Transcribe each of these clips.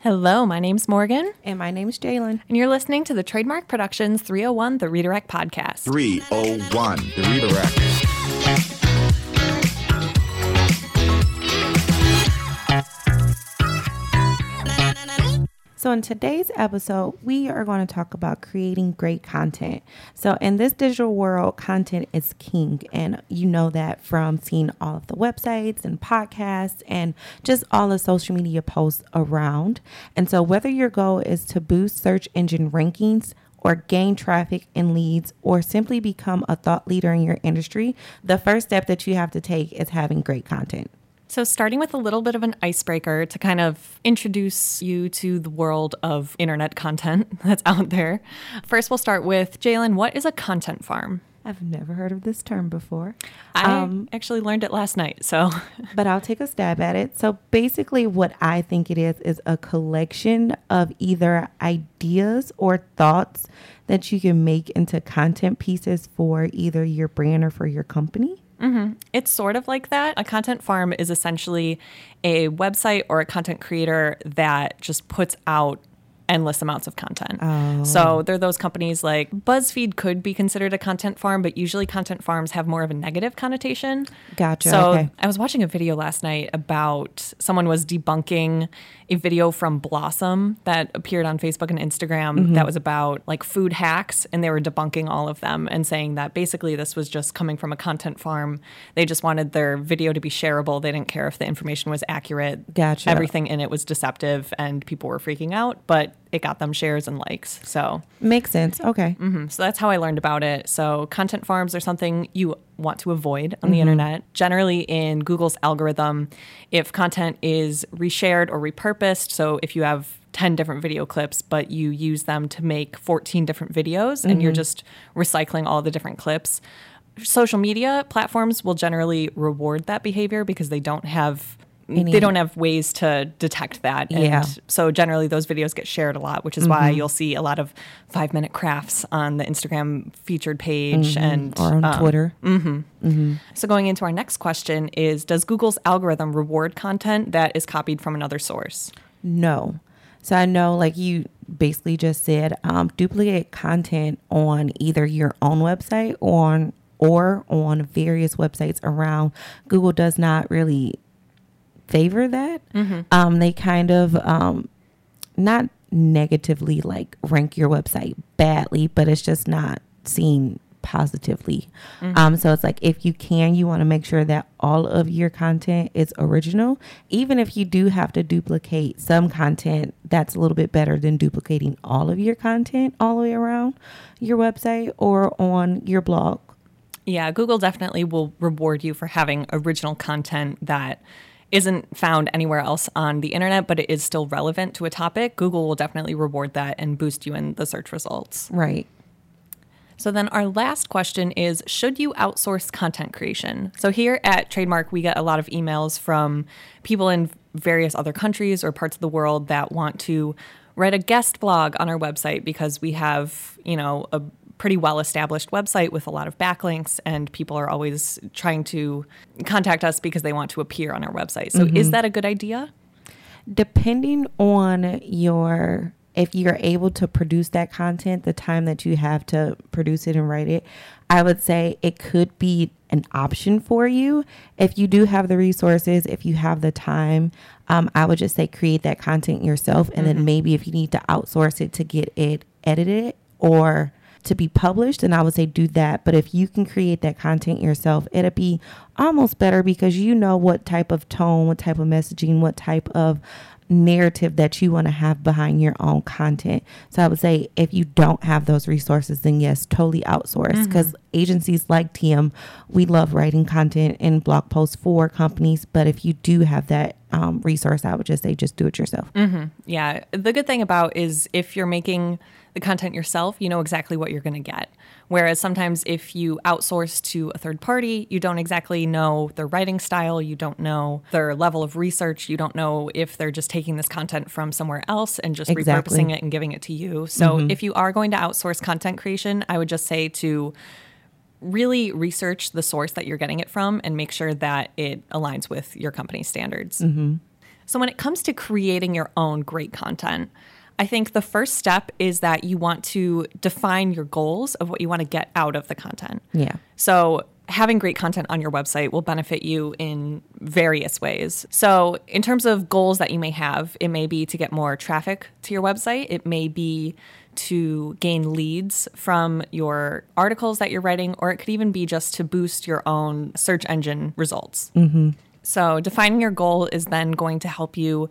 Hello, my name's Morgan, And my name's Jalen. and you're listening to the Trademark Productions 301 The Redirect Podcast. 301, the redirect. So, in today's episode, we are going to talk about creating great content. So, in this digital world, content is king. And you know that from seeing all of the websites and podcasts and just all the social media posts around. And so, whether your goal is to boost search engine rankings, or gain traffic and leads, or simply become a thought leader in your industry, the first step that you have to take is having great content. So, starting with a little bit of an icebreaker to kind of introduce you to the world of internet content that's out there. First, we'll start with Jalen. What is a content farm? I've never heard of this term before. I Um, actually learned it last night. So, but I'll take a stab at it. So basically, what I think it is is a collection of either ideas or thoughts that you can make into content pieces for either your brand or for your company. Mm-hmm. It's sort of like that. A content farm is essentially a website or a content creator that just puts out endless amounts of content. Oh. So they're those companies like BuzzFeed could be considered a content farm, but usually content farms have more of a negative connotation. Gotcha, So okay. I was watching a video last night about someone was debunking a video from Blossom that appeared on Facebook and Instagram mm-hmm. that was about like food hacks and they were debunking all of them and saying that basically this was just coming from a content farm. They just wanted their video to be shareable. They didn't care if the information was accurate. Gotcha. Everything in it was deceptive and people were freaking out, but it got them shares and likes. So Makes sense. Okay. Mhm. So that's how I learned about it. So content farms are something you want to avoid on the internet. Generally, in Google's algorithm, if content is reshared or repurposed, so if you have 10 different video clips, but you use them to make 14 different videos and you're just recycling all the different clips, social media platforms will generally reward that behavior because they don't have. Any- they don't have ways to detect that. And Yeah. so generally those videos get shared a lot, which is why you'll see a lot of five minute crafts on the Instagram featured page and Or on um, Twitter. So going into our next question is does Google's algorithm reward content that is copied from another source? No. So I know, like you basically just said, um, duplicate content on either your own website or on, or on various websites around. Google does not really favor that. Um, they kind of um, not negatively like rank your website badly, but it's just not seen positively. Um, so it's like if you can, you want to make sure that all of your content is original, even if you do have to duplicate some content. That's a little bit better than duplicating all of your content all the way around your website or on your blog. Yeah, Google definitely will reward you for having original content that isn't found anywhere else on the internet, but it is still relevant to a topic. Google will definitely reward that and boost you in the search results. Right. So then our last question is should you outsource content creation? So here at Trademark we get a lot of emails from people in various other countries or parts of the world that want to write a guest blog on our website because we have, you know, a pretty well established website with a lot of backlinks and people are always trying to contact us because they want to appear on our website. So is that a good idea? depending on your if you're able to produce that content the time that you have to produce it and write it i would say it could be an option for you if you do have the resources if you have the time um, i would just say create that content yourself and then maybe if you need to outsource it to get it edited or to be published then i would say do that. But if you can create that content yourself it'll be almost better because you know what type of tone what type of messaging what type of narrative that you want to have behind your own content. So i would say if you don't have those resources then yes totally outsource. Because agencies like tm we love writing content and blog posts for companies but if you do have that um, resource i would just say just do it yourself. Yeah. The good thing about is if you're making the content yourself, you know exactly what you're going to get. Whereas sometimes if you outsource to a third party, you don't exactly know their writing style, you don't know their level of research, you don't know if they're just taking this content from somewhere else and just Exactly. repurposing it and giving it to you. So mm-hmm. if you are going to outsource content creation, I would just say to really research the source that you're getting it from and make sure that it aligns with your company's standards. Mm-hmm. So, when it comes to creating your own great content, I think the first step is that you want to define your goals of what you want to get out of the content. Yeah. So, having great content on your website will benefit you in various ways. So, in terms of goals that you may have, it may be to get more traffic to your website, it may be to gain leads from your articles that you're writing, or it could even be just to boost your own search engine results. Mm-hmm. So, defining your goal is then going to help you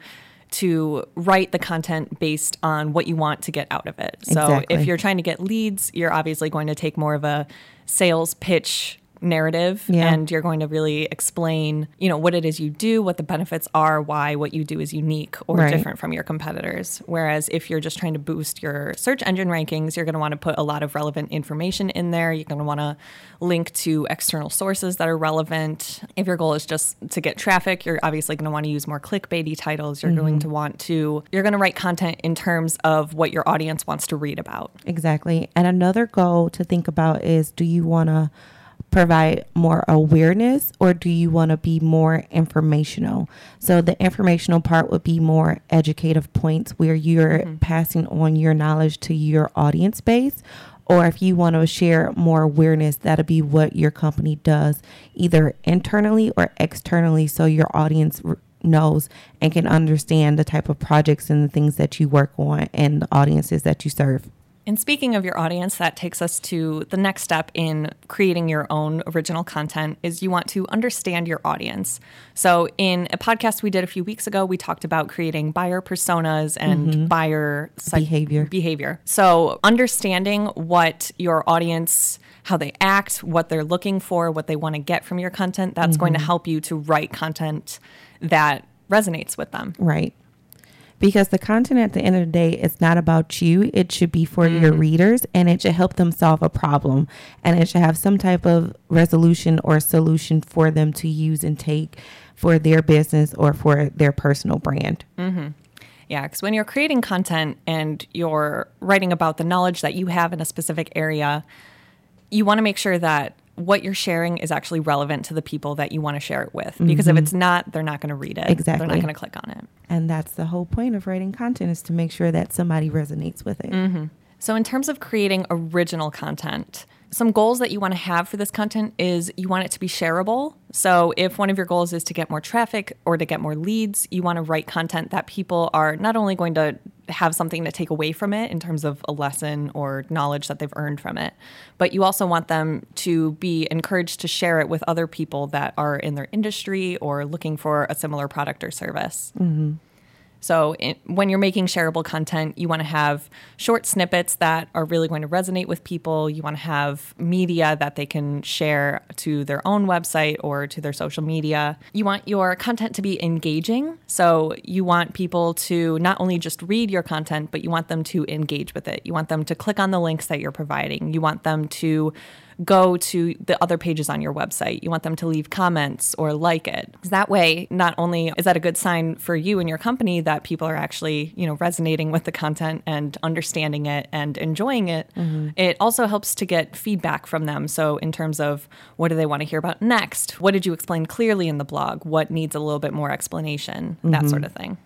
to write the content based on what you want to get out of it. So, Exactly. if you're trying to get leads, you're obviously going to take more of a sales pitch narrative Yeah. and you're going to really explain, you know, what it is you do, what the benefits are, why what you do is unique or Right. different from your competitors. Whereas if you're just trying to boost your search engine rankings, you're going to want to put a lot of relevant information in there. You're going to want to link to external sources that are relevant. If your goal is just to get traffic, you're obviously going to want to use more clickbaity titles. You're going mm-hmm. to want to you're going to write content in terms of what your audience wants to read about. Exactly. And another goal to think about is do you want to provide more awareness or do you want to be more informational? So the informational part would be more educative points where you're mm-hmm. passing on your knowledge to your audience base. Or if you want to share more awareness, that'll be what your company does, either internally or externally, so your audience r- knows and can understand the type of projects and the things that you work on and the audiences that you serve. And speaking of your audience, that takes us to the next step in creating your own original content is you want to understand your audience. So in a podcast we did a few weeks ago, we talked about creating buyer personas and mm-hmm. buyer psych- Behavior. behavior. So understanding what your audience how they act, what they're looking for, what they want to get from your content, that's going to mm-hmm. help you to write content that resonates with them. Right. Because the content at the end of the day is not about you. It should be for your mm-hmm. readers and it should help them solve a problem. And it should have some type of resolution or solution for them to use and take for their business or for their personal brand. Mm-hmm. Yeah, because when you're creating content and you're writing about the knowledge that you have in a specific area, you want to make sure that what you're sharing is actually relevant to the people that you want to share it with. Because if mm-hmm. it's not, they're not going to read it. Exactly. They're not going to click on it. And that's the whole point of writing content is to make sure that somebody resonates with it. Mm-hmm. So, in terms of creating original content, some goals that you want to have for this content is you want it to be shareable. So, if one of your goals is to get more traffic or to get more leads, you want to write content that people are not only going to have something to take away from it in terms of a lesson or knowledge that they've earned from it, but you also want them to be encouraged to share it with other people that are in their industry or looking for a similar product or service. Mm-hmm. So, in, when you're making shareable content, you want to have short snippets that are really going to resonate with people. You want to have media that they can share to their own website or to their social media. You want your content to be engaging. So, you want people to not only just read your content, but you want them to engage with it. You want them to click on the links that you're providing. You want them to go to the other pages on your website. You want them to leave comments or like it. That way, not only is that a good sign for you and your company that people are actually, you know, resonating with the content and understanding it and enjoying it, mm-hmm. it also helps to get feedback from them. So in terms of what do they want to hear about next? What did you explain clearly in the blog? What needs a little bit more explanation? That sort mm-hmm. of thing.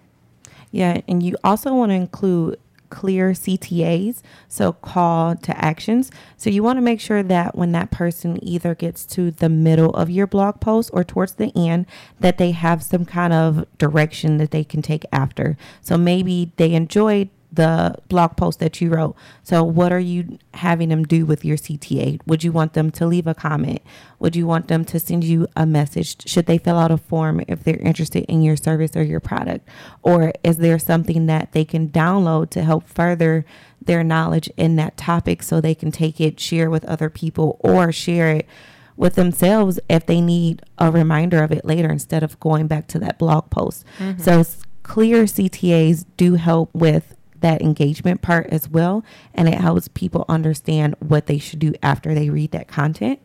Yeah, and you also want to include clear CTAs, so call to actions. So you want to make sure that when that person either gets to the middle of your blog post or towards the end, that they have some kind of direction that they can take after. So maybe they enjoyed the blog post that you wrote. So what are you having them do with your CTA? Would you want them to leave a comment? Would you want them to send you a message? Should they fill out a form if they're interested in your service or your product? Or is there something that they can download to help further their knowledge in that topic so they can take it, share with other people, or share it with themselves if they need a reminder of it later instead of going back to that blog post. Mm-hmm. So clear CTAs do help with that engagement part as well and it helps people understand what they should do after they read that content.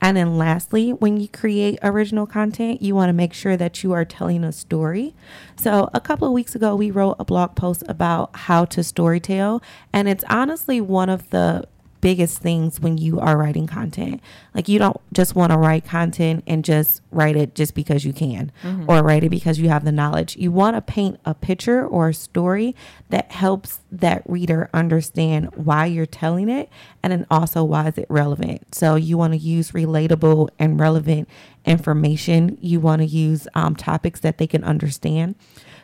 And then lastly, when you create original content, you want to make sure that you are telling a story. So, a couple of weeks ago, we wrote a blog post about how to storytell, and it's honestly one of the biggest things when you are writing content. Like you don't just want to write content and just write it just because you can or write it because you have the knowledge. You want to paint a picture or a story that helps that reader understand why you're telling it and then also why is it relevant. So you want to use relatable and relevant information. You want to use um, topics that they can understand.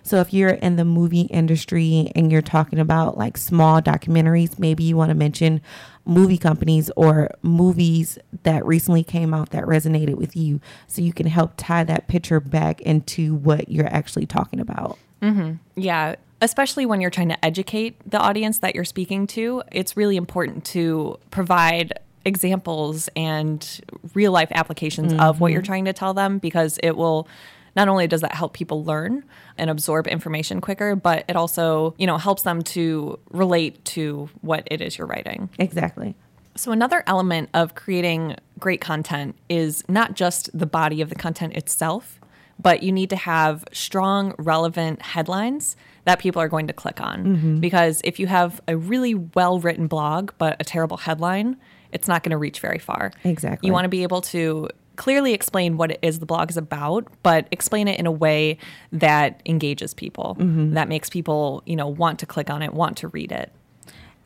So if you're in the movie industry and you're talking about like small documentaries, maybe you want to mention movie companies or movies that recently came out that resonated with you so you can help tie that picture back into what you're actually talking about. Mm-hmm. Yeah, especially when you're trying to educate the audience that you're speaking to, it's really important to provide examples and real life applications of what you're mm-hmm. trying to tell them because it will not only does that help people learn and absorb information quicker, but it also, you know, helps them to relate to what it is you're writing. Exactly. So, another element of creating great content is not just the body of the content itself, but you need to have strong, relevant headlines that people are going to click on. Mm-hmm. Because if you have a really well written blog, but a terrible headline, it's not going to reach very far. Exactly. You want to be able to clearly explain what it is the blog is about, but explain it in a way that engages people, mm-hmm. that makes people, you know, want to click on it, want to read it.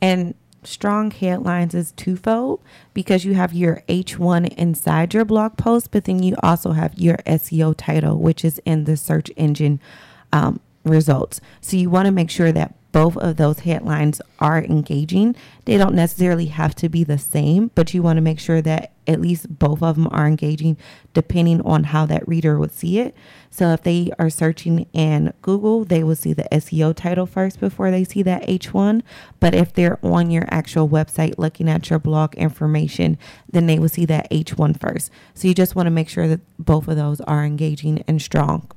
And strong headlines is twofold because you have your H1 inside your blog post, but then you also have your SEO title, which is in the search engine um, results. So you want to make sure that both of those headlines are engaging. They don't necessarily have to be the same, but you want to make sure that at least both of them are engaging depending on how that reader would see it. So if they are searching in Google, they will see the SEO title first before they see that H1. But if they're on your actual website looking at your blog information, then they will see that H1 first. So you just want to make sure that both of those are engaging and strong.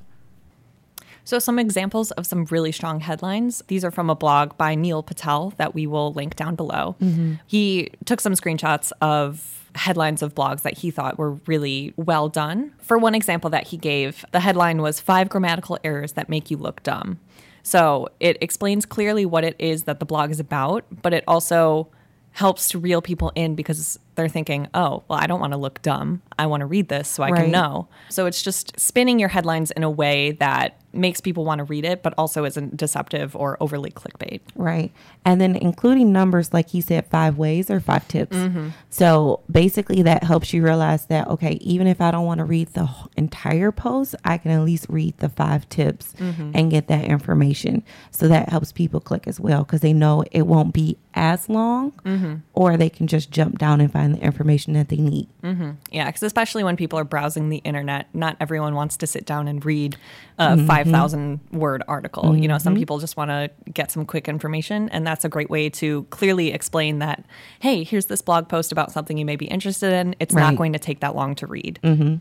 So, some examples of some really strong headlines. These are from a blog by Neil Patel that we will link down below. Mm-hmm. He took some screenshots of headlines of blogs that he thought were really well done. For one example that he gave, the headline was Five Grammatical Errors That Make You Look Dumb. So, it explains clearly what it is that the blog is about, but it also helps to reel people in because they're thinking, oh, well, I don't want to look dumb. I want to read this so I Right. can know. So it's just spinning your headlines in a way that makes people want to read it, but also isn't deceptive or overly clickbait. Right. And then including numbers, like he said, five ways or five tips. Mm-hmm. So basically, that helps you realize that, okay, even if I don't want to read the entire post, I can at least read the five tips mm-hmm. and get that information. So that helps people click as well because they know it won't be as long mm-hmm. or they can just jump down and find the information that they need. Yeah, because especially when people are browsing the internet, not everyone wants to sit down and read uh, a 5,000 word article. You know, some mm-hmm. people just want to get some quick information, and that's a great way to clearly explain that, hey, here's this blog post about something you may be interested in. It's not going to take that long to read. Mm-hmm.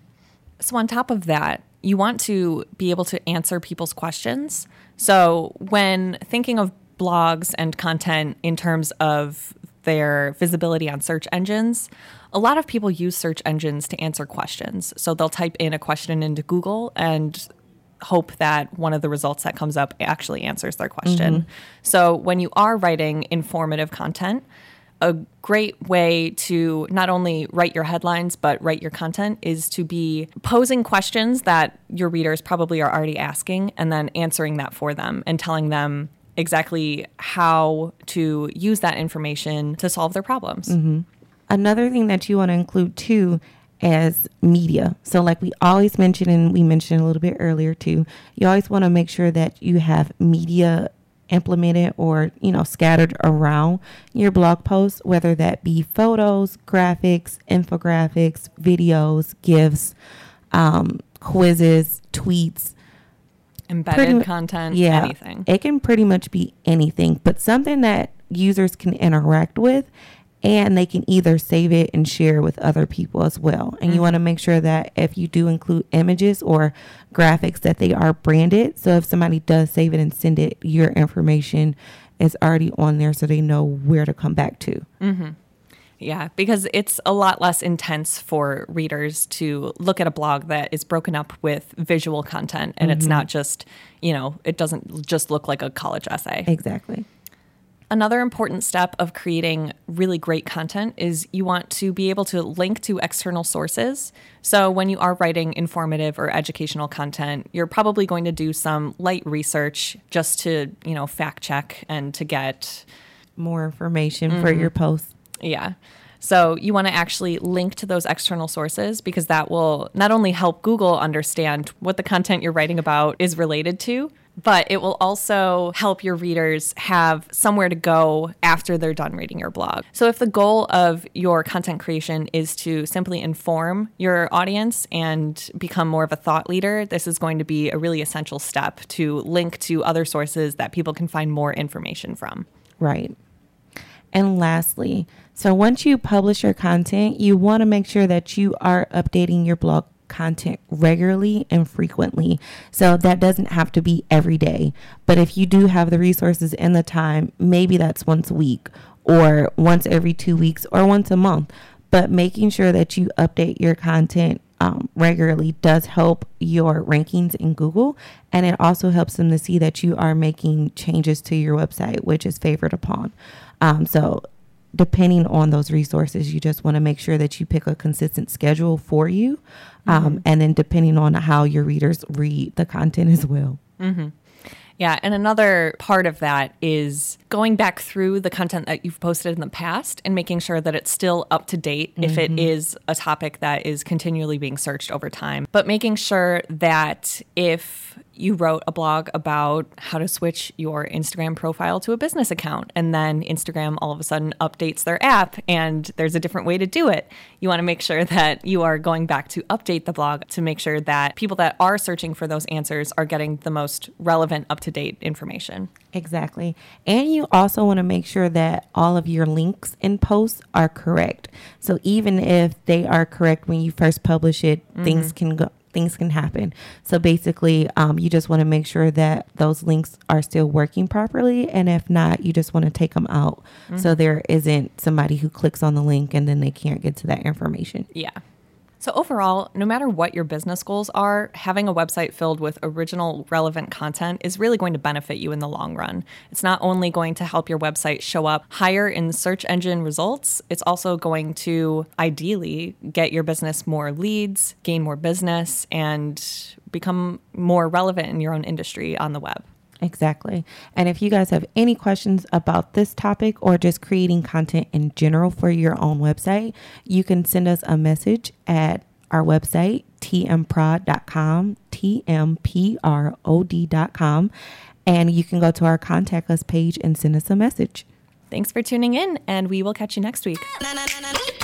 So, on top of that, you want to be able to answer people's questions. So, when thinking of blogs and content in terms of their visibility on search engines, a lot of people use search engines to answer questions. So, they'll type in a question into Google and hope that one of the results that comes up actually answers their question. So, when you are writing informative content, a great way to not only write your headlines but write your content is to be posing questions that your readers probably are already asking and then answering that for them and telling them exactly how to use that information to solve their problems. Mm-hmm. Another thing that you want to include too as media. So, like we always mention, and we mentioned a little bit earlier too, you always want to make sure that you have media implemented or you know scattered around your blog posts whether that be photos graphics infographics videos gifs um, quizzes tweets Embedded pretty content, yeah, anything. It can pretty much be anything, but something that users can interact with and they can either save it and share with other people as well. And you want to make sure that if you do include images or graphics that they are branded. So if somebody does save it and send it, your information is already on there so they know where to come back to. Mhm. Yeah, because it's a lot less intense for readers to look at a blog that is broken up with visual content and it's not just, you know, it doesn't just look like a college essay. Exactly. Another important step of creating really great content is you want to be able to link to external sources. So, when you are writing informative or educational content, you're probably going to do some light research just to, you know, fact check and to get More information for mm-hmm. your post. yeah. So you want to actually link to those external sources because that will not only help Google understand what the content you're writing about is related to, but it will also help your readers have somewhere to go after they're done reading your blog. So if the goal of your content creation is to simply inform your audience and become more of a thought leader, this is going to be a really essential step to link to other sources that people can find more information from. Right. And lastly, so once you publish your content, you want to make sure that you are updating your blog content regularly and frequently. So that doesn't have to be every day. But if you do have the resources and the time, maybe that's once a week or once every two weeks or once a month. But making sure that you update your content um, regularly does help your rankings in Google. And it also helps them to see that you are making changes to your website, which is favored upon. Um, so, depending on those resources, you just want to make sure that you pick a consistent schedule for you. Um, And then, depending on how your readers read the content as well. Yeah, and another part of that is going back through the content that you've posted in the past and making sure that it's still up to date if it mm-hmm. is a topic that is continually being searched over time. But making sure that if you wrote a blog about how to switch your Instagram profile to a business account and then Instagram all of a sudden updates their app and there's a different way to do it. You want to make sure that you are going back to update the blog to make sure that people that are searching for those answers are getting the most relevant up to date information. Exactly. And you also want to make sure that all of your links and posts are correct. So even if they are correct when you first publish it, things can go things can happen. So basically, um, you just want to make sure that those links are still working properly. And if not, you just want to take them out so there isn't somebody who clicks on the link and then they can't get to that information. Yeah. So, overall, no matter what your business goals are, having a website filled with original, relevant content is really going to benefit you in the long run. It's not only going to help your website show up higher in search engine results, it's also going to ideally get your business more leads, gain more business, and become more relevant in your own industry on the web. Exactly. And if you guys have any questions about this topic or just creating content in general for your own website, you can send us a message at our website, tmprod.com, tmprod.com, and you can go to our contact us page and send us a message. Thanks for tuning in, and we will catch you next week. na na na na